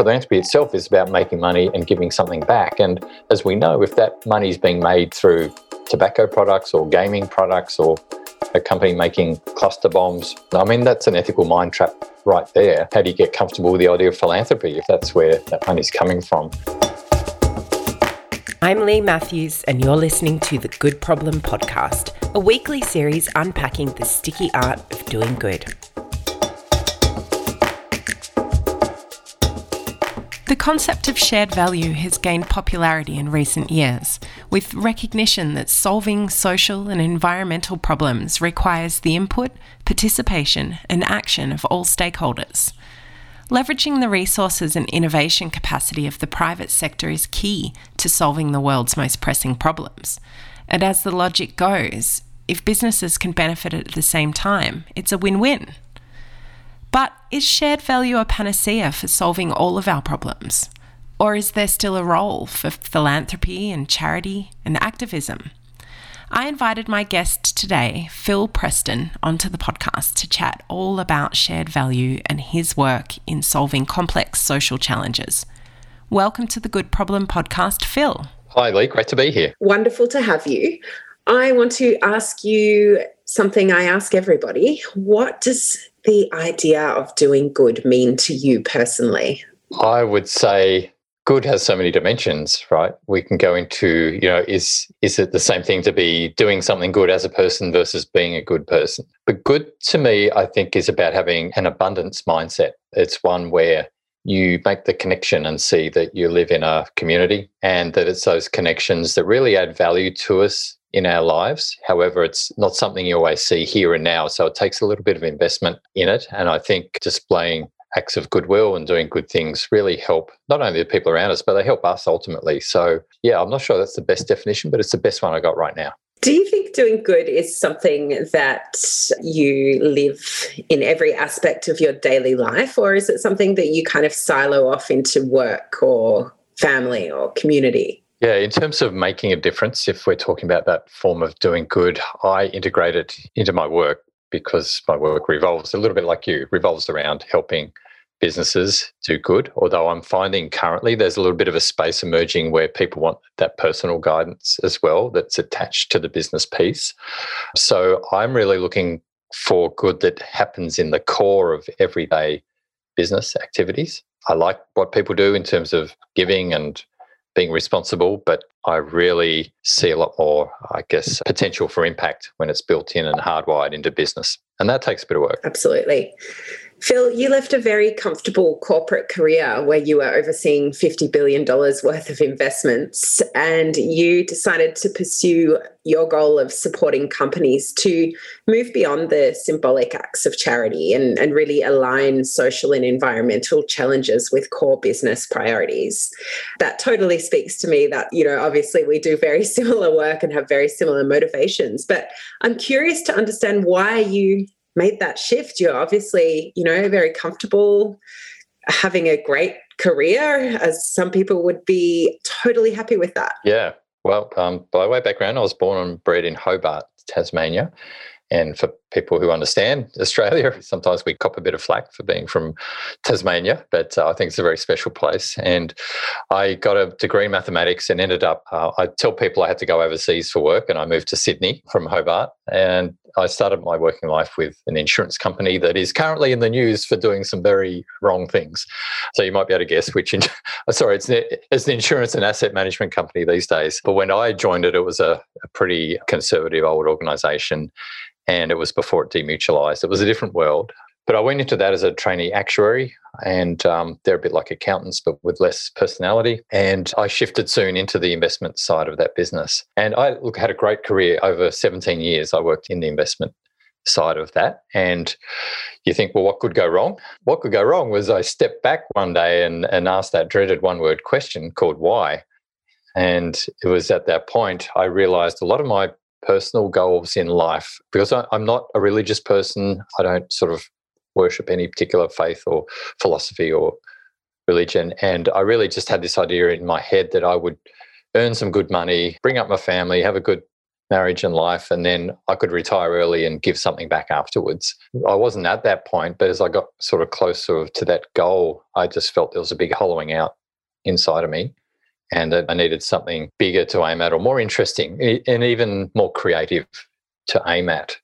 philanthropy itself is about making money and giving something back. And as we know, if that money is being made through tobacco products or gaming products or a company making cluster bombs, I mean, that's an ethical mind trap right there. How do you get comfortable with the idea of philanthropy if that's where that money's coming from? I'm Lee Matthews, and you're listening to the Good Problem Podcast, a weekly series unpacking the sticky art of doing good. The concept of shared value has gained popularity in recent years, with recognition that solving social and environmental problems requires the input, participation, and action of all stakeholders. Leveraging the resources and innovation capacity of the private sector is key to solving the world's most pressing problems. And as the logic goes, if businesses can benefit at the same time, it's a win win. But is shared value a panacea for solving all of our problems? Or is there still a role for philanthropy and charity and activism? I invited my guest today, Phil Preston, onto the podcast to chat all about shared value and his work in solving complex social challenges. Welcome to the Good Problem podcast, Phil. Hi, Lee. Great to be here. Wonderful to have you. I want to ask you something I ask everybody. What does the idea of doing good mean to you personally? I would say good has so many dimensions, right? We can go into, you know, is is it the same thing to be doing something good as a person versus being a good person? But good to me, I think, is about having an abundance mindset. It's one where you make the connection and see that you live in a community and that it's those connections that really add value to us in our lives. However, it's not something you always see here and now. So it takes a little bit of investment in it. And I think displaying acts of goodwill and doing good things really help not only the people around us, but they help us ultimately. So, yeah, I'm not sure that's the best definition, but it's the best one I got right now. Do you think doing good is something that you live in every aspect of your daily life, or is it something that you kind of silo off into work or family or community? Yeah, in terms of making a difference, if we're talking about that form of doing good, I integrate it into my work because my work revolves a little bit like you, revolves around helping businesses do good. Although I'm finding currently there's a little bit of a space emerging where people want that personal guidance as well that's attached to the business piece. So I'm really looking for good that happens in the core of everyday business activities. I like what people do in terms of giving and being responsible, but I really see a lot more, I guess, potential for impact when it's built in and hardwired into business. And that takes a bit of work. Absolutely. Phil, you left a very comfortable corporate career where you were overseeing $50 billion worth of investments, and you decided to pursue your goal of supporting companies to move beyond the symbolic acts of charity and, and really align social and environmental challenges with core business priorities. That totally speaks to me that, you know, obviously we do very similar work and have very similar motivations, but I'm curious to understand why you made that shift. You're obviously, you know, very comfortable having a great career, as some people would be totally happy with that. Yeah. Well, um, by way of background, I was born and bred in Hobart, Tasmania. And for people who understand Australia, sometimes we cop a bit of flack for being from Tasmania, but uh, I think it's a very special place. And I got a degree in mathematics and ended up, uh, I tell people I had to go overseas for work, and I moved to Sydney from Hobart. And I started my working life with an insurance company that is currently in the news for doing some very wrong things. So you might be able to guess which. In- sorry, it's it's an insurance and asset management company these days. But when I joined it, it was a, a pretty conservative old organisation, and it was before it demutualised. It was a different world. But I went into that as a trainee actuary, and um, they're a bit like accountants, but with less personality. And I shifted soon into the investment side of that business. And I look, had a great career over 17 years. I worked in the investment side of that. And you think, well, what could go wrong? What could go wrong was I stepped back one day and, and asked that dreaded one word question called why. And it was at that point I realized a lot of my personal goals in life, because I, I'm not a religious person, I don't sort of worship any particular faith or philosophy or religion. And I really just had this idea in my head that I would earn some good money, bring up my family, have a good marriage and life, and then I could retire early and give something back afterwards. I wasn't at that point, but as I got sort of closer to that goal, I just felt there was a big hollowing out inside of me and I needed something bigger to aim at or more interesting and even more creative to aim at.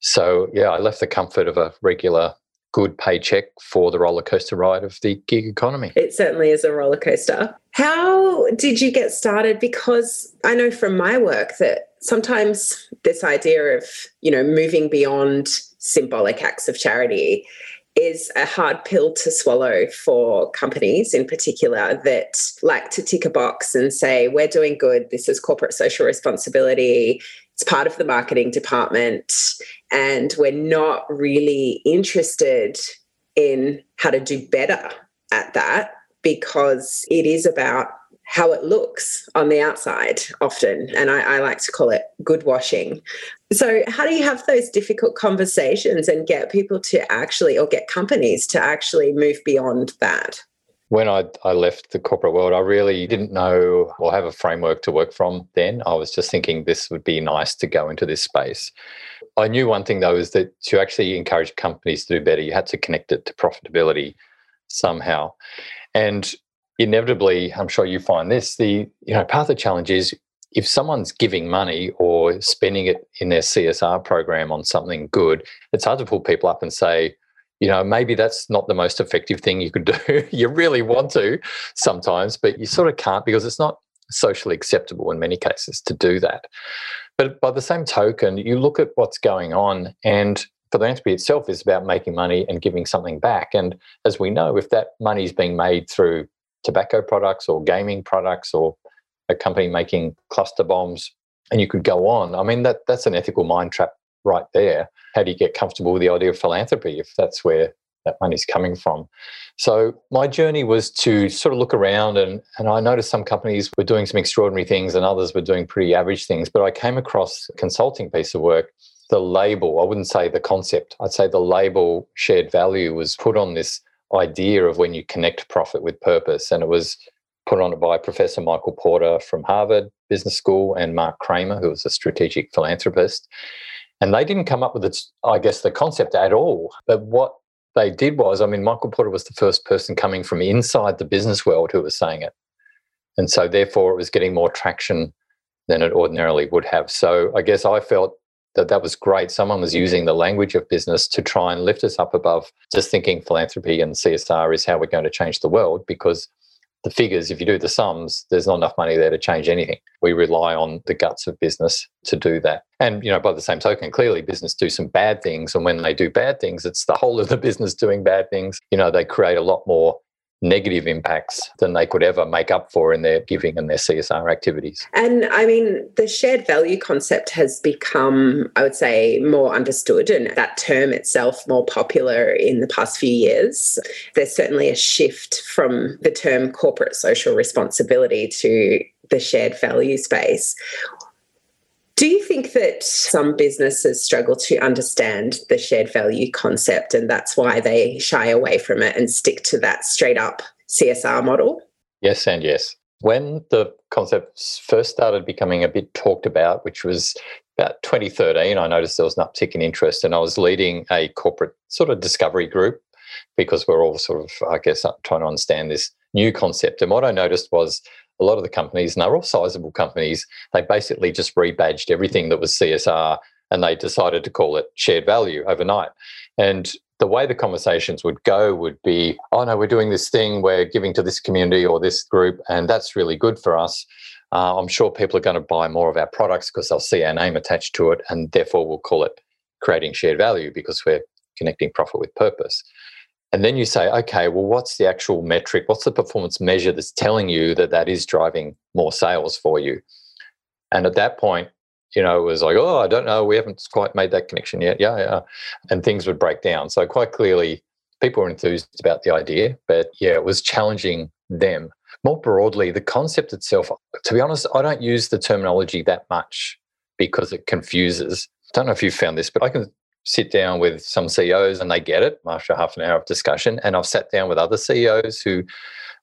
So, yeah, I left the comfort of a regular good paycheck for the roller coaster ride of the gig economy. It certainly is a roller coaster. How did you get started? Because I know from my work that sometimes this idea of, you know, moving beyond symbolic acts of charity is a hard pill to swallow for companies in particular that like to tick a box and say, we're doing good, this is corporate social responsibility, it's part of the marketing department, and we're not really interested in how to do better at that because it is about how it looks on the outside often. And I, I, like to call it good washing. So, how do you have those difficult conversations and get people to actually, or get companies to actually move beyond that? When I, I left the corporate world, I really didn't know or have a framework to work from then. I was just thinking this would be nice to go into this space. I knew one thing though is that to actually encourage companies to do better, you had to connect it to profitability somehow. And inevitably, I'm sure you find this, the you know, part of the challenge is if someone's giving money or spending it in their CSR program on something good, it's hard to pull people up and say, you know, maybe that's not the most effective thing you could do. you really want to sometimes, but you sort of can't because it's not socially acceptable in many cases to do that. But by the same token, you look at what's going on and philanthropy itself is about making money and giving something back. And as we know, if that money is being made through tobacco products or gaming products or a company making cluster bombs, and you could go on. I mean, that that's an ethical mind trap right there. How do you get comfortable with the idea of philanthropy if that's where that money's coming from? So my journey was to sort of look around and, and I noticed some companies were doing some extraordinary things and others were doing pretty average things. But I came across a consulting piece of work. The label, I wouldn't say the concept, I'd say the label shared value was put on this idea of when you connect profit with purpose. And it was put on it by Professor Michael Porter from Harvard Business School and Mark Kramer, who was a strategic philanthropist. And they didn't come up with it, I guess, the concept at all. But what they did was, I mean, Michael Porter was the first person coming from inside the business world who was saying it. And so, therefore, it was getting more traction than it ordinarily would have. So, I guess I felt that that was great. Someone was using the language of business to try and lift us up above just thinking philanthropy and CSR is how we're going to change the world because the figures, if you do the sums, there's not enough money there to change anything. We rely on the guts of business to do that. And, you know, by the same token, clearly business do some bad things. And when they do bad things, it's the whole of the business doing bad things. You know, they create a lot more negative impacts than they could ever make up for in their giving and their CSR activities. And I mean, the shared value concept has become, I would say, more understood and that term itself more popular in the past few years. There's certainly a shift from the term corporate social responsibility to the shared value space. Do you think that some businesses struggle to understand the shared value concept and that's why they shy away from it and stick to that straight up CSR model? Yes, and yes. When the concept first started becoming a bit talked about, which was about 2013, I noticed there was an uptick in interest, and I was leading a corporate sort of discovery group because we're all sort of, I guess, trying to understand this new concept. And what I noticed was a lot of the companies, and they're all sizable companies, they basically just rebadged everything that was CSR and they decided to call it shared value overnight. And the way the conversations would go would be, oh no, we're doing this thing, we're giving to this community or this group, and that's really good for us. Uh, I'm sure people are going to buy more of our products because they'll see our name attached to it, and therefore we'll call it creating shared value because we're connecting profit with purpose. And then you say, okay, well, what's the actual metric? What's the performance measure that's telling you that that is driving more sales for you? And at that point, you know, it was like, oh, I don't know, we haven't quite made that connection yet. Yeah, yeah. And things would break down. So, quite clearly, people were enthused about the idea, but yeah, it was challenging them. More broadly, the concept itself, to be honest, I don't use the terminology that much because it confuses. I don't know if you've found this, but I can sit down with some CEOs and they get it after half an hour of discussion. And I've sat down with other CEOs who,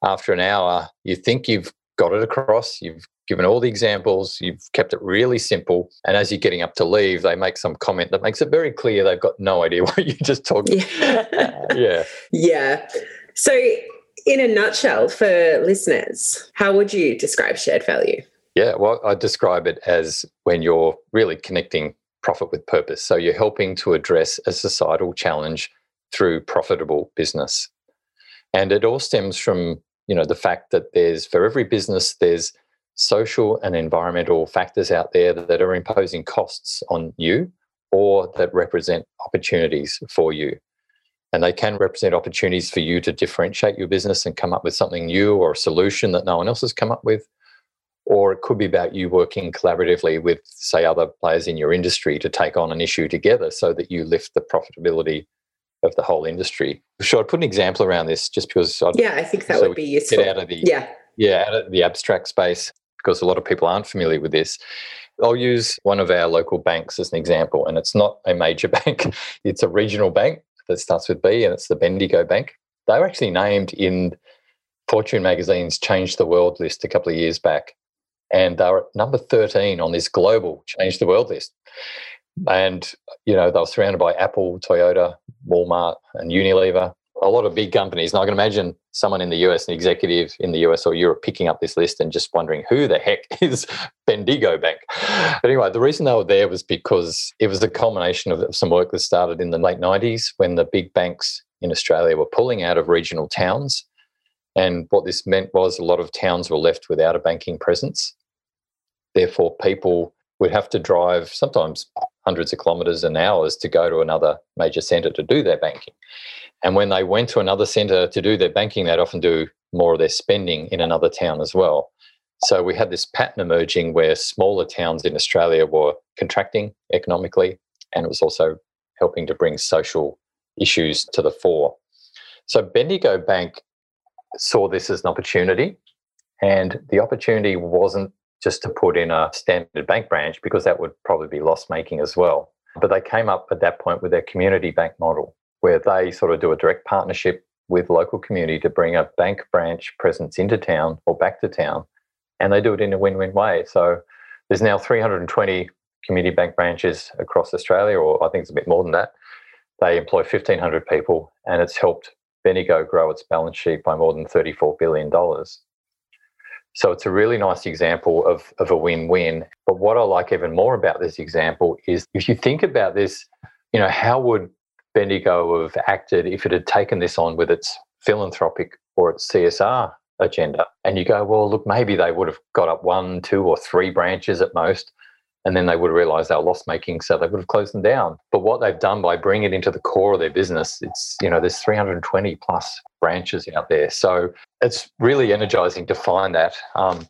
after an hour, you think you've got it across, you've given all the examples, you've kept it really simple. And as you're getting up to leave, they make some comment that makes it very clear they've got no idea what you just talked Yeah. yeah. yeah. So, in a nutshell, for listeners, how would you describe shared value? Yeah, well, I describe it as when you're really connecting profit with purpose. So you're helping to address a societal challenge through profitable business. And it all stems from, you know, the fact that there's for every business there's social and environmental factors out there that are imposing costs on you or that represent opportunities for you. And they can represent opportunities for you to differentiate your business and come up with something new or a solution that no one else has come up with or it could be about you working collaboratively with, say, other players in your industry to take on an issue together so that you lift the profitability of the whole industry. Should I put an example around this just because I'd, Yeah, I think that so would be useful. Get out of the yeah. Yeah, out of the abstract space because a lot of people aren't familiar with this. I'll use one of our local banks as an example, and it's not a major bank, it's a regional bank that starts with B, and it's the Bendigo Bank. They were actually named in Fortune magazine's Change the World list a couple of years back and they were at number 13 on this global change the world list. And, you know, they were surrounded by Apple, Toyota, Walmart, and Unilever, a lot of big companies. And I can imagine someone in the US, an executive in the US or Europe, picking up this list and just wondering who the heck is Bendigo Bank. But anyway, the reason they were there was because it was a culmination of some work that started in the late 90s when the big banks in Australia were pulling out of regional towns. And what this meant was a lot of towns were left without a banking presence. Therefore, people would have to drive sometimes hundreds of kilometres and hours to go to another major centre to do their banking. And when they went to another centre to do their banking, they'd often do more of their spending in another town as well. So we had this pattern emerging where smaller towns in Australia were contracting economically, and it was also helping to bring social issues to the fore. So Bendigo Bank saw this as an opportunity, and the opportunity wasn't just to put in a standard bank branch because that would probably be loss making as well. But they came up at that point with their community bank model where they sort of do a direct partnership with local community to bring a bank branch presence into town or back to town. And they do it in a win win way. So there's now 320 community bank branches across Australia, or I think it's a bit more than that. They employ 1,500 people, and it's helped Bendigo grow its balance sheet by more than $34 billion. So it's a really nice example of, of a win win. But what I like even more about this example is if you think about this, you know, how would Bendigo have acted if it had taken this on with its philanthropic or its CSR agenda? And you go, well, look, maybe they would have got up one, two, or three branches at most and then they would have realized they were loss making, so they would have closed them down. But what they've done by bringing it into the core of their business, it's, you know, there's 320 plus branches out there. So it's really energizing to find that. Um,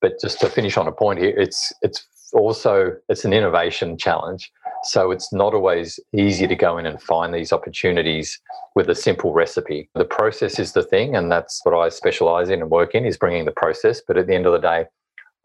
but just to finish on a point here, it's, it's also, it's an innovation challenge. So it's not always easy to go in and find these opportunities with a simple recipe. The process is the thing, and that's what I specialize in and work in is bringing the process. But at the end of the day,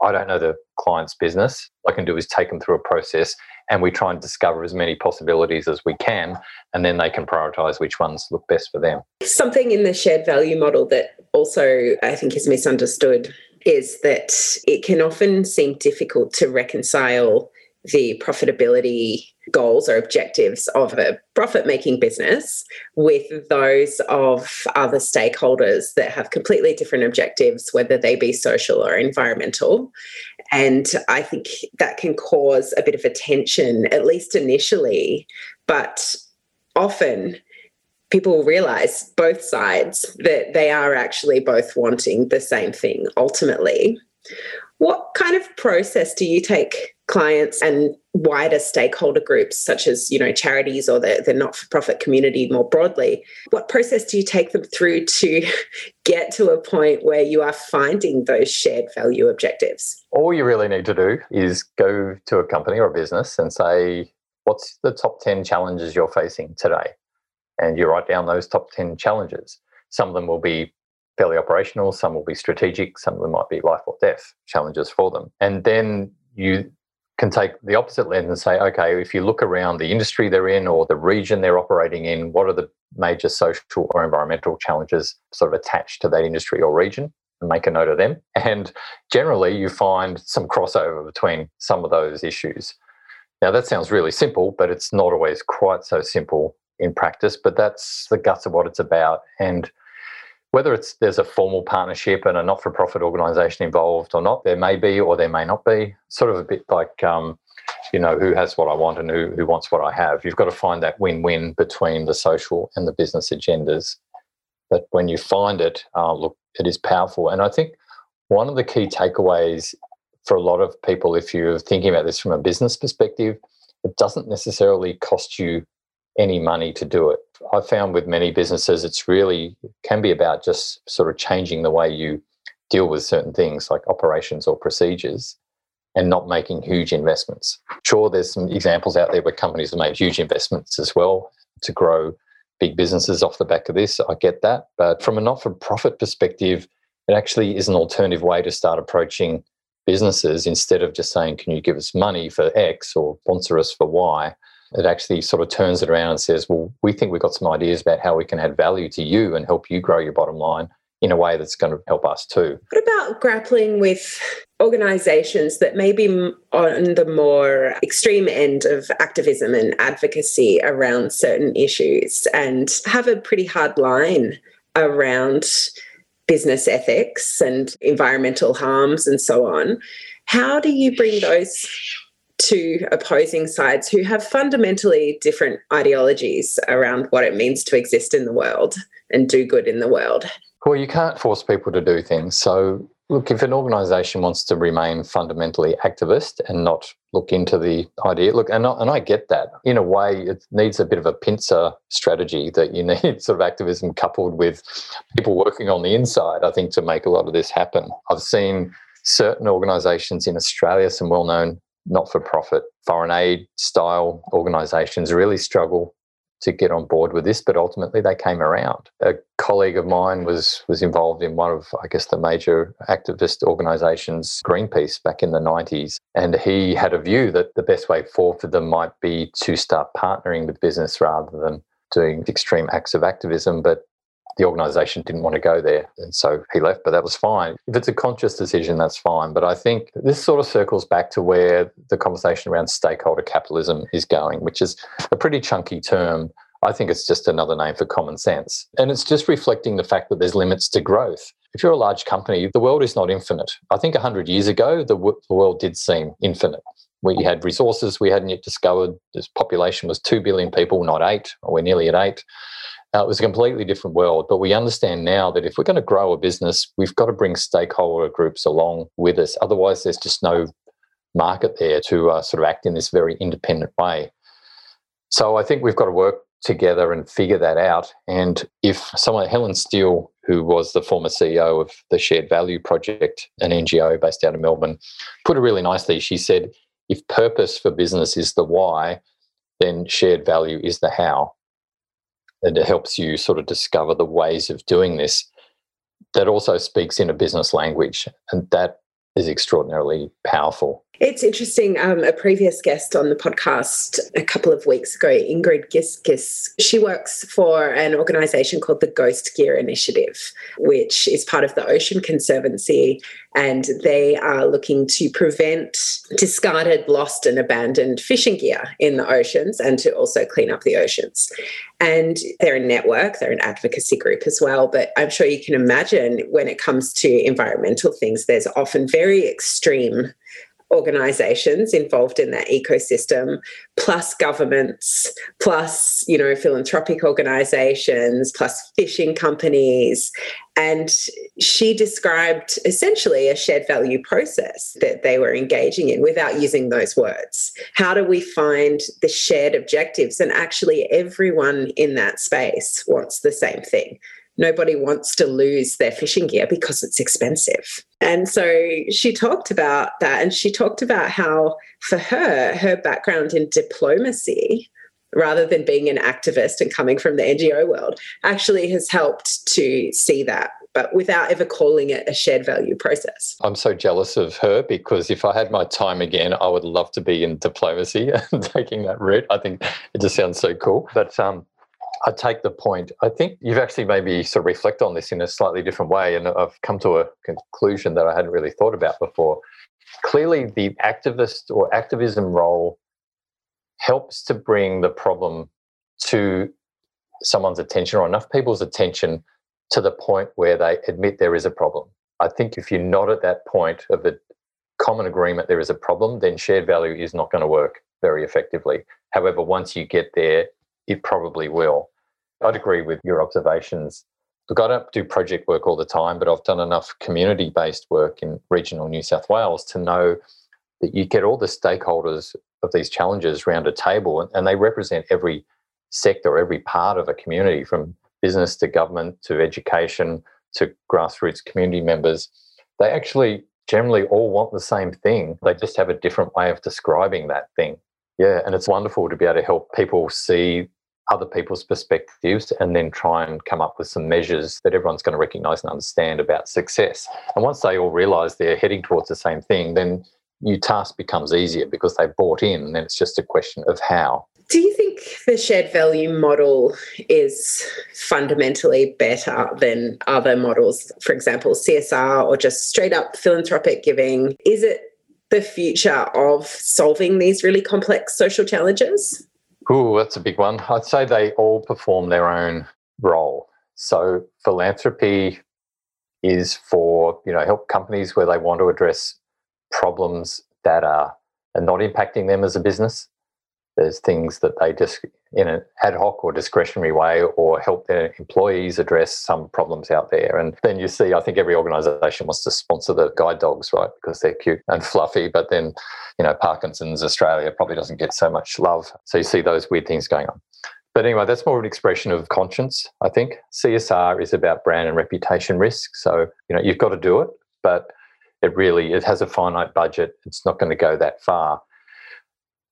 I don't know the client's business. I can do is take them through a process and we try and discover as many possibilities as we can, and then they can prioritize which ones look best for them. Something in the shared value model that also I think is misunderstood is that it can often seem difficult to reconcile the profitability goals or objectives of a profit making business with those of other stakeholders that have completely different objectives, whether they be social or environmental. And I think that can cause a bit of a tension, at least initially, but often people realize both sides that they are actually both wanting the same thing ultimately. What kind of process do you take clients and wider stakeholder groups such as you know charities or the, the not-for-profit community more broadly what process do you take them through to get to a point where you are finding those shared value objectives? All you really need to do is go to a company or a business and say what's the top 10 challenges you're facing today? And you write down those top 10 challenges. Some of them will be fairly operational some will be strategic some of them might be life or death challenges for them. And then you can take the opposite lens and say, okay, if you look around the industry they're in or the region they're operating in, what are the major social or environmental challenges sort of attached to that industry or region? and make a note of them. And generally, you find some crossover between some of those issues. Now, that sounds really simple, but it's not always quite so simple in practice. But that's the guts of what it's about. And whether it's there's a formal partnership and a not-for-profit organisation involved or not, there may be or there may not be. Sort of a bit like, um, you know, who has what I want and who who wants what I have. You've got to find that win-win between the social and the business agendas. But when you find it, uh, look, it is powerful. And I think one of the key takeaways for a lot of people, if you're thinking about this from a business perspective, it doesn't necessarily cost you any money to do it. I found with many businesses, it's really can be about just sort of changing the way you deal with certain things like operations or procedures and not making huge investments. Sure, there's some examples out there where companies have made huge investments as well to grow big businesses off the back of this. I get that. But from a not for profit perspective, it actually is an alternative way to start approaching businesses instead of just saying, Can you give us money for X or sponsor us for Y? It actually sort of turns it around and says, Well, we think we've got some ideas about how we can add value to you and help you grow your bottom line in a way that's going to help us too. What about grappling with organizations that may be on the more extreme end of activism and advocacy around certain issues and have a pretty hard line around business ethics and environmental harms and so on? How do you bring those two opposing sides who have fundamentally different ideologies around what it means to exist in the world and do good in the world? Well, you can't force people to do things. So, look, if an organisation wants to remain fundamentally activist and not look into the idea, look, and I, and I get that. In a way, it needs a bit of a pincer strategy that you need sort of activism coupled with people working on the inside, I think, to make a lot of this happen. I've seen certain organisations in Australia, some well known not for profit foreign aid style organisations really struggle to get on board with this, but ultimately they came around. A colleague of mine was was involved in one of, I guess, the major activist organisations, Greenpeace, back in the 90s, and he had a view that the best way forward for them might be to start partnering with business rather than doing extreme acts of activism. But the organisation didn't want to go there. And so he left, but that was fine. If it's a conscious decision, that's fine. But I think this sort of circles back to where the conversation around stakeholder capitalism is going, which is a pretty chunky term. I think it's just another name for common sense. And it's just reflecting the fact that there's limits to growth. If you're a large company, the world is not infinite. I think 100 years ago, the, w- the world did seem infinite. We had resources we hadn't yet discovered. This population was 2 billion people, not eight, or we're nearly at eight. Uh, it was a completely different world, but we understand now that if we're going to grow a business, we've got to bring stakeholder groups along with us. Otherwise, there's just no market there to uh, sort of act in this very independent way. So I think we've got to work together and figure that out. And if someone, Helen Steele, who was the former CEO of the Shared Value Project, an NGO based out of Melbourne, put it really nicely. She said, if purpose for business is the why, then shared value is the how and it helps you sort of discover the ways of doing this that also speaks in a business language and that is extraordinarily powerful it's interesting. Um, a previous guest on the podcast a couple of weeks ago, Ingrid Giskes, she works for an organization called the Ghost Gear Initiative, which is part of the Ocean Conservancy. And they are looking to prevent discarded, lost, and abandoned fishing gear in the oceans and to also clean up the oceans. And they're a network, they're an advocacy group as well. But I'm sure you can imagine when it comes to environmental things, there's often very extreme organizations involved in that ecosystem plus governments plus you know philanthropic organizations plus fishing companies. And she described essentially a shared value process that they were engaging in without using those words. How do we find the shared objectives? And actually everyone in that space wants the same thing nobody wants to lose their fishing gear because it's expensive. And so she talked about that and she talked about how, for her, her background in diplomacy, rather than being an activist and coming from the NGO world, actually has helped to see that. But without ever calling it a shared value process. I'm so jealous of her because if I had my time again, I would love to be in diplomacy and taking that route. I think it just sounds so cool. But um, I take the point. I think you've actually maybe sort of reflect on this in a slightly different way, and I've come to a conclusion that I hadn't really thought about before. Clearly, the activist or activism role helps to bring the problem to someone's attention or enough people's attention to the point where they admit there is a problem. I think if you're not at that point of a common agreement there is a problem, then shared value is not going to work very effectively. However, once you get there, it probably will. I'd agree with your observations. Look, I don't do project work all the time, but I've done enough community based work in regional New South Wales to know that you get all the stakeholders of these challenges around a table and they represent every sector, every part of a community from business to government to education to grassroots community members. They actually generally all want the same thing. They just have a different way of describing that thing. Yeah, and it's wonderful to be able to help people see other people's perspectives and then try and come up with some measures that everyone's going to recognize and understand about success. And once they all realize they're heading towards the same thing, then your task becomes easier because they bought in and then it's just a question of how. Do you think the shared value model is fundamentally better than other models, for example, CSR or just straight up philanthropic giving? Is it the future of solving these really complex social challenges? Oh, that's a big one. I'd say they all perform their own role. So philanthropy is for, you know, help companies where they want to address problems that are, are not impacting them as a business. There's things that they just, in an ad hoc or discretionary way, or help their employees address some problems out there. And then you see, I think every organisation wants to sponsor the guide dogs, right? Because they're cute and fluffy. But then, you know, Parkinson's Australia probably doesn't get so much love. So you see those weird things going on. But anyway, that's more of an expression of conscience, I think. CSR is about brand and reputation risk. So, you know, you've got to do it, but it really it has a finite budget. It's not going to go that far.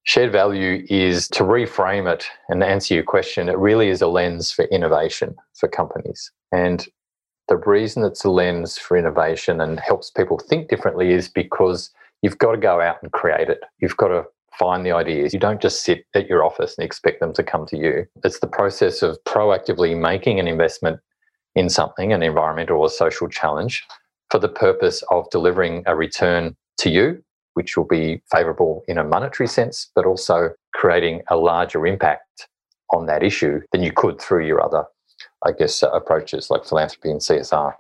Shared value is to reframe it and answer your question, it really is a lens for innovation for companies. And the reason it's a lens for innovation and helps people think differently is because you've got to go out and create it. You've got to find the ideas. You don't just sit at your office and expect them to come to you. It's the process of proactively making an investment in something, an environmental or social challenge, for the purpose of delivering a return to you which will be favourable in a monetary sense, but also creating a larger impact on that issue than you could through your other, I guess, uh, approaches like philanthropy and CSR.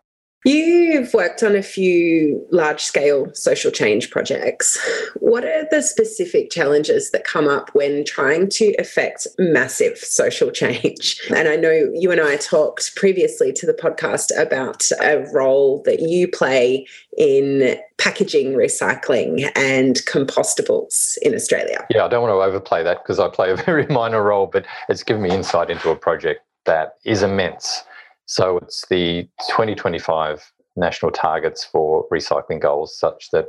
You've worked on a few large scale social change projects. What are the specific challenges that come up when trying to effect massive social change? And I know you and I talked previously to the podcast about a role that you play in packaging recycling and compostables in Australia. Yeah, I don't want to overplay that because I play a very minor role, but it's given me insight into a project that is immense so it's the 2025 national targets for recycling goals, such that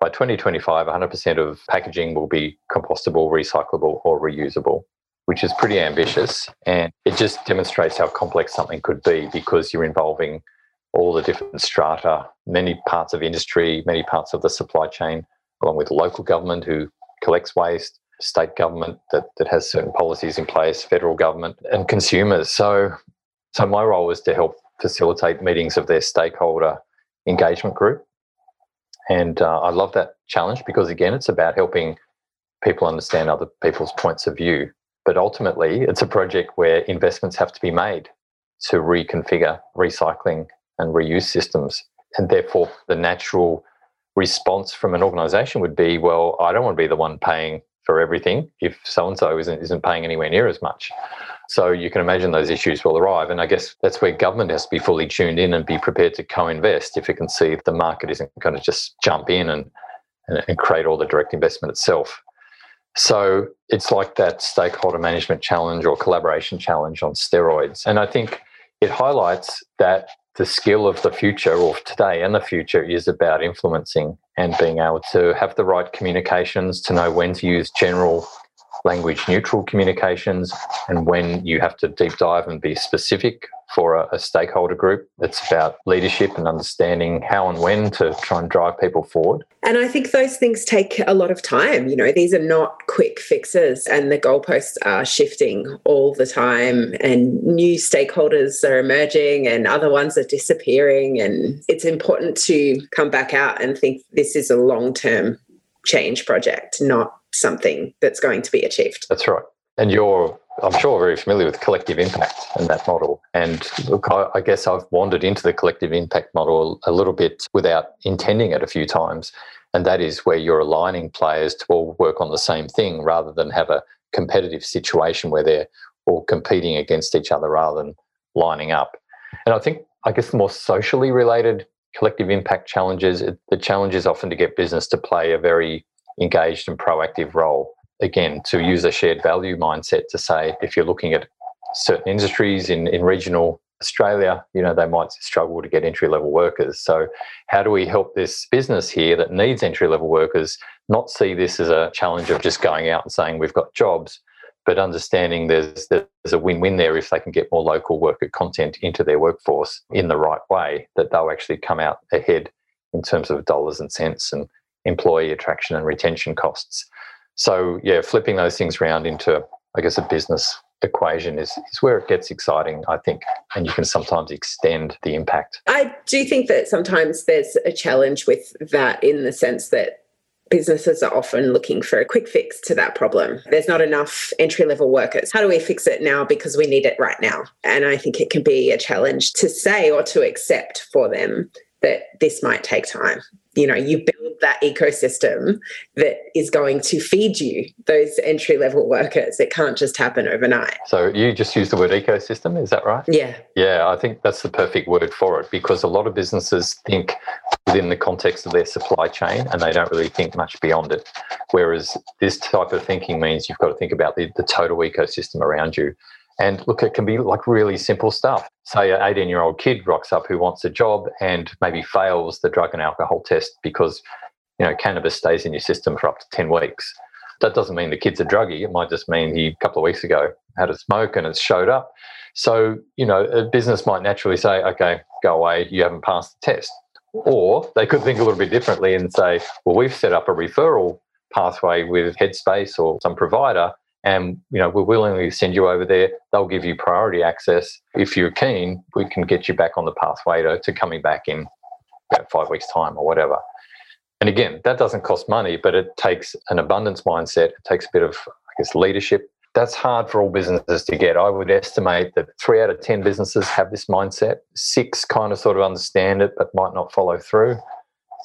by 2025, 100% of packaging will be compostable, recyclable, or reusable, which is pretty ambitious. And it just demonstrates how complex something could be because you're involving all the different strata, many parts of industry, many parts of the supply chain, along with local government who collects waste, state government that, that has certain policies in place, federal government, and consumers. So so my role is to help facilitate meetings of their stakeholder engagement group. And uh, I love that challenge because, again, it's about helping people understand other people's points of view. But ultimately, it's a project where investments have to be made to reconfigure recycling and reuse systems. And therefore, the natural response from an organization would be well, I don't want to be the one paying for everything if so and so isn't isn't paying anywhere near as much. So you can imagine those issues will arrive. And I guess that's where government has to be fully tuned in and be prepared to co-invest if it can see if the market isn't going to just jump in and, and create all the direct investment itself. So it's like that stakeholder management challenge or collaboration challenge on steroids. And I think it highlights that the skill of the future or today and the future is about influencing and being able to have the right communications to know when to use general language neutral communications and when you have to deep dive and be specific for a, a, stakeholder group. It's about leadership and understanding how and when to try and drive people forward. And I think those things take a lot of time. You know, these are not quick fixes, and the goalposts are shifting all the time, and new stakeholders are emerging, and other ones are disappearing. And it's important to come back out and think this is a long term change project, not something that's going to be achieved. That's right. And you're I'm sure very familiar with collective impact and that model. And look, I, I, guess I've wandered into the collective impact model a little bit without intending it a few times. And that is where you're aligning players to all work on the same thing rather than have a competitive situation where they're all competing against each other rather than lining up. And I think, I guess, the more socially related collective impact challenges, the challenge is often to get business to play a very engaged and proactive role again, to use a shared value mindset to say if you're looking at certain industries in, in regional Australia, you know, they might struggle to get entry level workers. So, how do we help this business here that needs entry level workers not see this as a challenge of just going out and saying we've got jobs, but understanding there's there's a win win there if they can get more local worker content into their workforce in the right way, that they'll actually come out ahead in terms of dollars and cents and employee attraction and retention costs. So yeah, flipping those things around into, I guess, a business equation is, is where it gets exciting, I think, and you can sometimes extend the impact. I do think that sometimes there's a challenge with that in the sense that businesses are often looking for a quick fix to that problem. There's not enough entry level workers. How do we fix it now because we need it right now? And I think it can be a challenge to say or to accept for them that this might take time you know you build that ecosystem that is going to feed you those entry level workers. It can't just happen overnight. So you just use the word ecosystem is that right? Yeah. Yeah i think that's the perfect word for it because a lot of businesses think within the context of their supply chain and they don't really think much beyond it. Whereas this type of thinking means you've got to think about the, the total ecosystem around you and look, it can be like really simple stuff. Say an 18 year old kid rocks up who wants a job and maybe fails the drug and alcohol test because, you know, cannabis stays in your system for up to 10 weeks. That doesn't mean the kid's a druggie. It might just mean he, a couple of weeks ago, had a smoke and it showed up. So, you know, a business might naturally say, okay, go away, you haven't passed the test. Or they could think a little bit differently and say, well, we've set up a referral pathway with Headspace or some provider and you know we're willingly send you over there. They'll give you priority access. If you're keen we can get you back on the pathway to, to coming back in about five weeks time or whatever. And again that doesn't cost money but it takes an abundance mindset. It takes a bit of i guess leadership. That's hard for all businesses to get. I would estimate that three out of ten businesses have this mindset. Six kind of sort of understand it but might not follow through.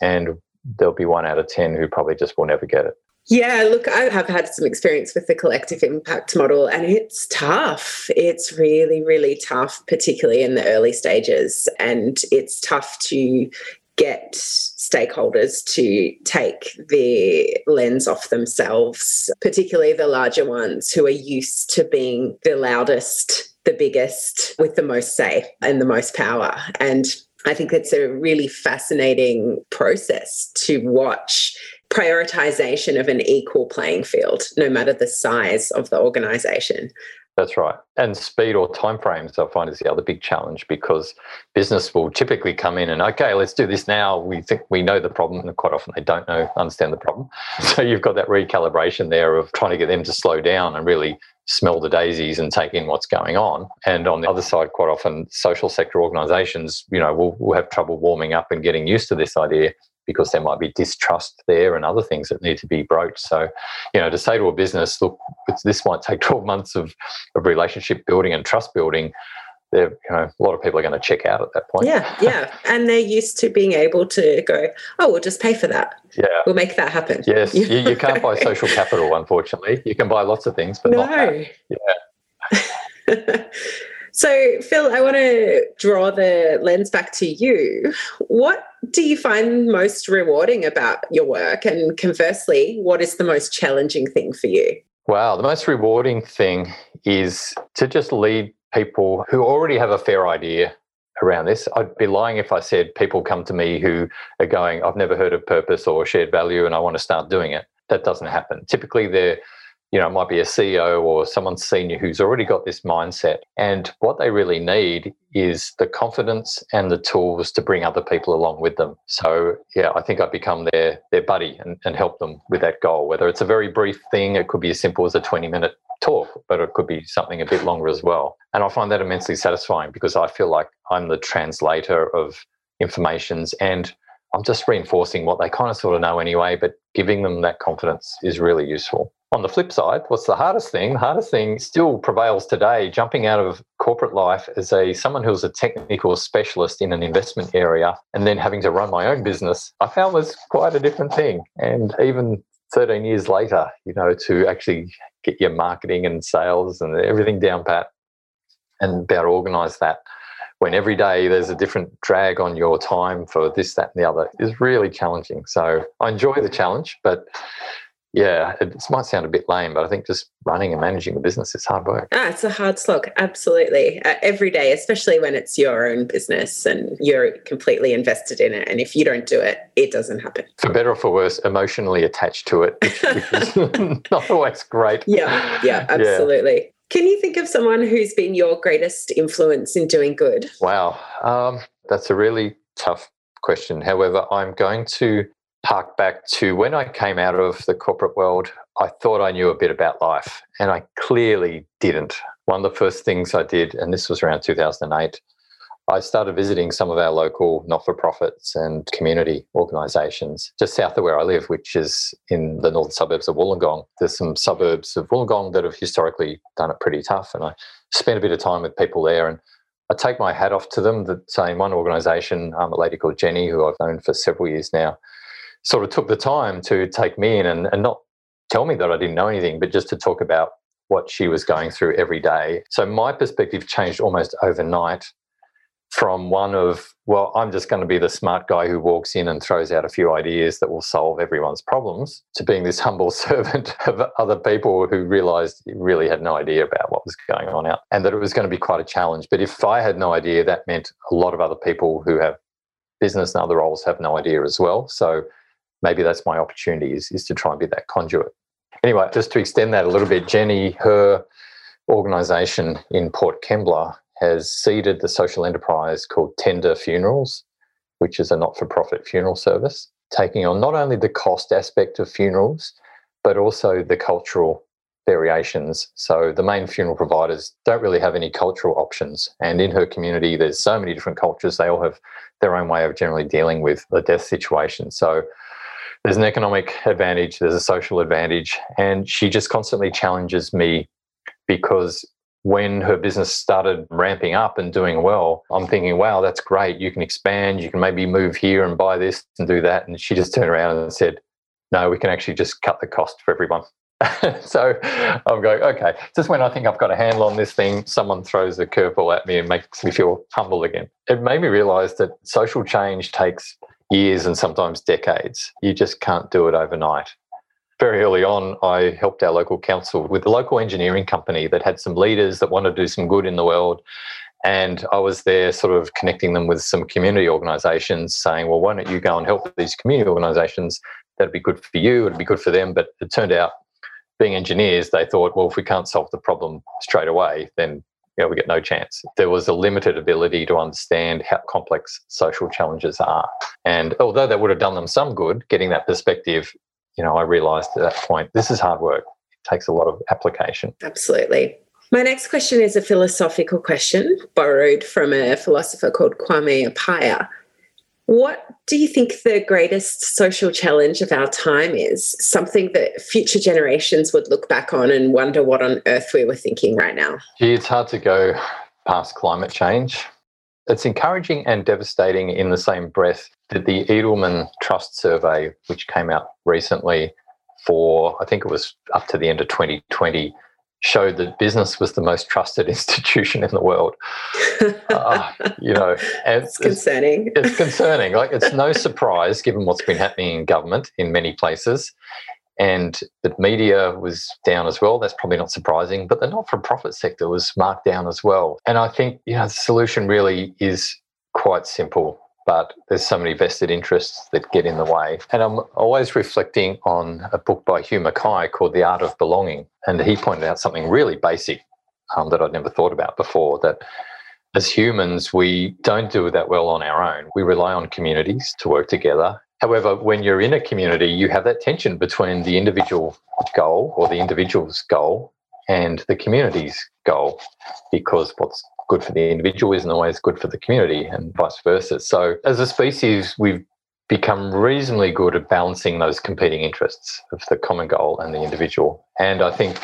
And there'll be one out of ten who probably just will never get it yeah, look, I have had some experience with the collective impact model, and it's tough. It's really, really tough, particularly in the early stages. And it's tough to get stakeholders to take the lens off themselves, particularly the larger ones who are used to being the loudest, the biggest, with the most say and the most power. And I think it's a really fascinating process to watch prioritization of an equal playing field, no matter the size of the organization. That's right. And speed or timeframes, I find, is the other big challenge because business will typically come in and, okay, let's do this now. We think we know the problem, and quite often they don't know, understand the problem. So you've got that recalibration there of trying to get them to slow down and really smell the daisies and take in what's going on. And on the other side, quite often social sector organizations, you know, will, will have trouble warming up and getting used to this idea because there might be distrust there and other things that need to be broached. So, you know, to say to a business, look, this might take 12 months of, of relationship building and trust building, there, you know, a lot of people are going to check out at that point. Yeah, yeah. And they're used to being able to go, oh, we'll just pay for that. Yeah. We'll make that happen. Yes. you, you can't buy social capital, unfortunately. You can buy lots of things, but no. not that. Yeah. So, Phil, I want to draw the lens back to you. What do you find most rewarding about your work? And conversely, what is the most challenging thing for you? Wow, the most rewarding thing is to just lead people who already have a fair idea around this. I'd be lying if I said people come to me who are going, I've never heard of purpose or shared value and I want to start doing it. That doesn't happen. Typically, they're you know, it might be a CEO or someone senior who's already got this mindset. And what they really need is the confidence and the tools to bring other people along with them. So, yeah, I think I've become their, their buddy and, and help them with that goal. Whether it's a very brief thing, it could be as simple as a 20 minute talk, but it could be something a bit longer as well. And I find that immensely satisfying because I feel like I'm the translator of informations and I'm just reinforcing what they kind of sort of know anyway, but giving them that confidence is really useful. On the flip side, what's the hardest thing? The hardest thing still prevails today. Jumping out of corporate life as a someone who's a technical specialist in an investment area and then having to run my own business, I found was quite a different thing. And even 13 years later, you know, to actually get your marketing and sales and everything down pat and to organize that when every day there's a different drag on your time for this, that, and the other is really challenging. So I enjoy the challenge, but yeah, it might sound a bit lame, but I think just running and managing the business is hard work. Ah, it's a hard slog, absolutely. Uh, every day, especially when it's your own business and you're completely invested in it. And if you don't do it, it doesn't happen. For better or for worse, emotionally attached to it, which, which is not always great. Yeah, yeah, absolutely. Can you think of someone who's been your greatest influence in doing good? Wow, um, that's a really tough question. However, I'm going to hark back to when I came out of the corporate world. I thought I knew a bit about life, and I clearly didn't. One of the first things I did, and this was around 2008, I started visiting some of our local not for profits and community organisations just south of where I live, which is in the northern suburbs of Wollongong. There's some suburbs of Wollongong that have historically done it pretty tough. And I spent a bit of time with people there and I take my hat off to them say in one organisation, um, a lady called Jenny, who I've known for several years now, sort of took the time to take me in and, and not tell me that I didn't know anything, but just to talk about what she was going through every day. So my perspective changed almost overnight from one of, well, I'm just going to be the smart guy who walks in and throws out a few ideas that will solve everyone's problems, to being this humble servant of other people who realized really had no idea about what was going on out and that it was going to be quite a challenge. But if I had no idea, that meant a lot of other people who have business and other roles have no idea as well. So maybe that's my opportunity is, is to try and be that conduit. Anyway, just to extend that a little bit, Jenny, her organization in Port Kembla has seeded the social enterprise called Tender Funerals, which is a not for profit funeral service, taking on not only the cost aspect of funerals, but also the cultural variations. So the main funeral providers don't really have any cultural options. And in her community, there's so many different cultures. They all have their own way of generally dealing with the death situation. So there's an economic advantage, there's a social advantage. And she just constantly challenges me because when her business started ramping up and doing well, I'm thinking, wow, that's great. You can expand, you can maybe move here and buy this and do that. And she just turned around and said, no, we can actually just cut the cost for everyone. so I'm going, okay, just when I think I've got a handle on this thing, someone throws a curveball at me and makes me feel humble again. It made me realize that social change takes years and sometimes decades. You just can't do it overnight very early on, I helped our local council with a local engineering company that had some leaders that wanted to do some good in the world. And I was there sort of connecting them with some community organizations saying, well, why don't you go and help these community organizations? That'd be good for you, it'd be good for them. But it turned out, being engineers, they thought, well, if we can't solve the problem straight away, then you know, we get no chance. There was a limited ability to understand how complex social challenges are. And although that would have done them some good, getting that perspective you know, I realized at that point, this is hard work. It takes a lot of application. Absolutely. My next question is a philosophical question borrowed from a philosopher called Kwame Appiah. What do you think the greatest social challenge of our time is? Something that future generations would look back on and wonder what on earth we were thinking right now? Gee, it's hard to go past climate change. It's encouraging and devastating in the same breath that the Edelman Trust Survey, which came out recently for, I think it was up to the end of 2020, showed that business was the most trusted institution in the world. uh, you know, it's concerning. It's, it's concerning. Like it's no surprise given what's been happening in government in many places and the media was down as well. That's probably not surprising, but the not-for-profit sector was marked down as well. And I think you know the solution really is quite simple. But there's so many vested interests that get in the way. And I'm always reflecting on a book by Hugh Mackay called The Art of Belonging. And he pointed out something really basic um, that I'd never thought about before that as humans, we don't do that well on our own. We rely on communities to work together. However, when you're in a community, you have that tension between the individual goal or the individual's goal and the community's goal because what's good for the individual isn't always good for the community and vice versa. So, as a species, we've become reasonably good at balancing those competing interests of the common goal and the individual. And I think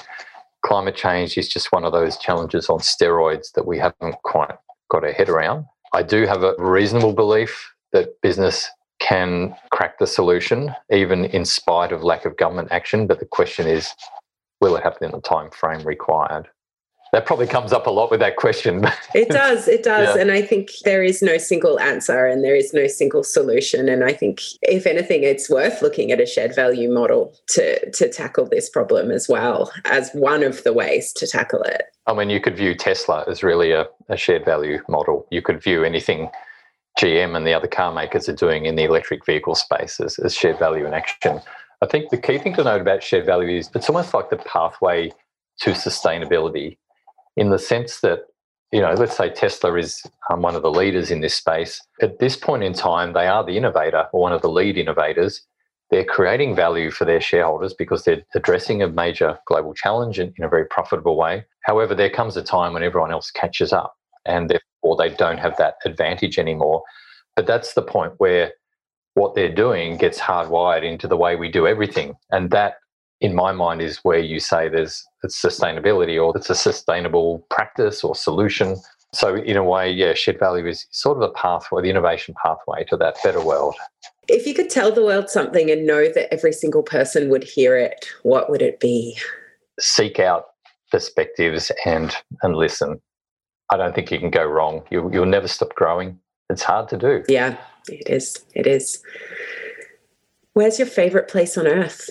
climate change is just one of those challenges on steroids that we haven't quite got our head around. I do have a reasonable belief that business can crack the solution, even in spite of lack of government action. But the question is, will it happen in the time frame required? That probably comes up a lot with that question. it does, it does. Yeah. And I think there is no single answer and there is no single solution. And I think, if anything, it's worth looking at a shared value model to, to tackle this problem as well as one of the ways to tackle it. I mean, you could view Tesla as really a, a shared value model. You could view anything GM and the other car makers are doing in the electric vehicle space as, as shared value in action. I think the key thing to note about shared value is it's almost like the pathway to sustainability in the sense that, you know, let's say Tesla is um, one of the leaders in this space. At this point in time, they are the innovator or one of the lead innovators. They're creating value for their shareholders because they're addressing a major global challenge in, in a very profitable way. However, there comes a time when everyone else catches up and therefore they don't have that advantage anymore. But that's the point where what they're doing gets hardwired into the way we do everything. And that in my mind is where you say there's it's sustainability or it's a sustainable practice or solution. So in a way, yeah, shared value is sort of a pathway, the innovation pathway to that better world. If you could tell the world something and know that every single person would hear it, what would it be? Seek out perspectives and and listen. I don't think you can go wrong. You, you'll never stop growing. It's hard to do. Yeah, it is. It is. Where's your favorite place on earth?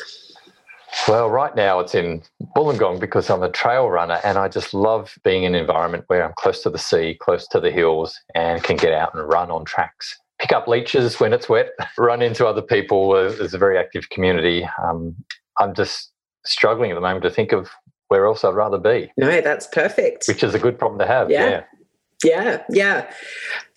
Well, right now it's in Wollongong because I'm a trail runner and I just love being in an environment where I'm close to the sea, close to the hills, and can get out and run on tracks. Pick up leeches when it's wet, run into other people. There's a very active community. Um, I'm just struggling at the moment to think of where else I'd rather be. No, that's perfect. Which is a good problem to have. Yeah. Yeah. Yeah. yeah.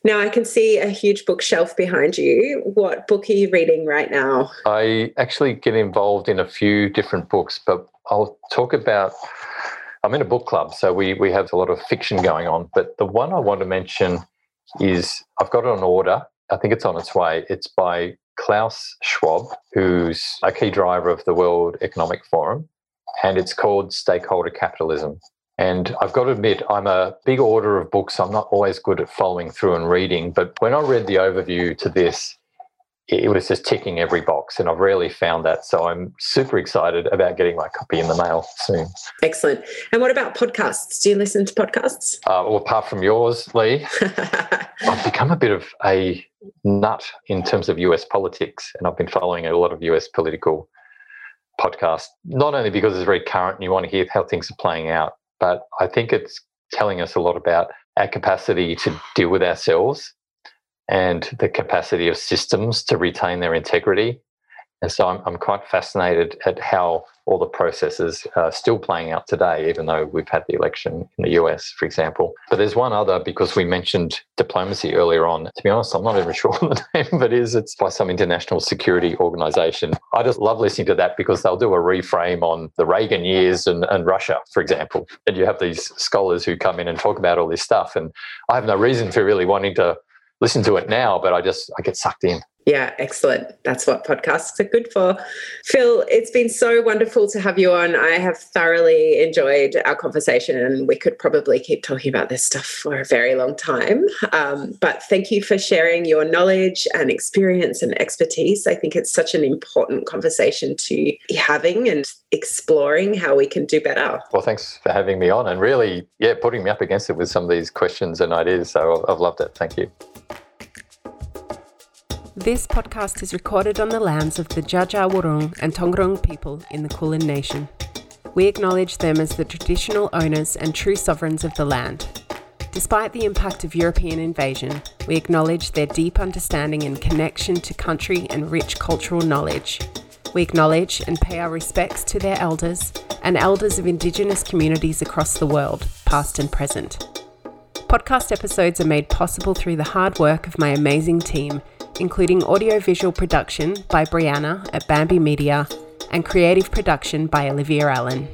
Now I can see a huge bookshelf behind you. What book are you reading right now? I actually get involved in a few different books, but I'll talk about I'm in a book club, so we we have a lot of fiction going on. But the one I want to mention is I've got it on order. I think it's on its way. It's by Klaus Schwab, who's a key driver of the World Economic Forum, and it's called Stakeholder Capitalism. And I've got to admit, I'm a big order of books. I'm not always good at following through and reading. But when I read the overview to this, it was just ticking every box. And I've rarely found that. So I'm super excited about getting my copy in the mail soon. Excellent. And what about podcasts? Do you listen to podcasts? Uh, well, apart from yours, Lee, I've become a bit of a nut in terms of US politics. And I've been following a lot of US political podcasts, not only because it's very current and you want to hear how things are playing out, but I think it's telling us a lot about our capacity to deal with ourselves and the capacity of systems to retain their integrity. And so I'm, I'm quite fascinated at how all the processes are still playing out today, even though we've had the election in the US, for example. But there's one other because we mentioned diplomacy earlier on. To be honest, I'm not even sure what the name of it is. It's by some international security organization. I just love listening to that because they'll do a reframe on the Reagan years and, and Russia, for example. And you have these scholars who come in and talk about all this stuff. And I have no reason for really wanting to listen to it now, but I just I get sucked in. Yeah, excellent. That's what podcasts are good for. Phil, it's been so wonderful to have you on. I have thoroughly enjoyed our conversation, and we could probably keep talking about this stuff for a very long time. Um, but thank you for sharing your knowledge and experience and expertise. I think it's such an important conversation to be having and exploring how we can do better. Well, thanks for having me on and really, yeah, putting me up against it with some of these questions and ideas. So I've loved it. Thank you. This podcast is recorded on the lands of the Dja Wurrung and Taungurung people in the Kulin Nation. We acknowledge them as the traditional owners and true sovereigns of the land. Despite the impact of European invasion, we acknowledge their deep understanding and connection to country and rich cultural knowledge. We acknowledge and pay our respects to their elders and elders of Indigenous communities across the world, past and present. Podcast episodes are made possible through the hard work of my amazing team, including audiovisual production by Brianna at Bambi Media and creative production by Olivia Allen.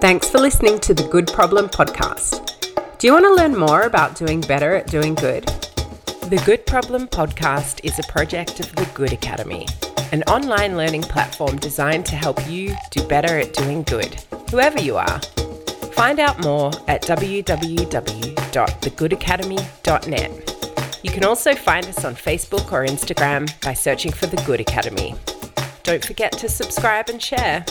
Thanks for listening to the Good Problem podcast. Do you want to learn more about doing better at doing good? The Good Problem podcast is a project of the Good Academy, an online learning platform designed to help you do better at doing good, whoever you are. Find out more at www.thegoodacademy.net. You can also find us on Facebook or Instagram by searching for The Good Academy. Don't forget to subscribe and share.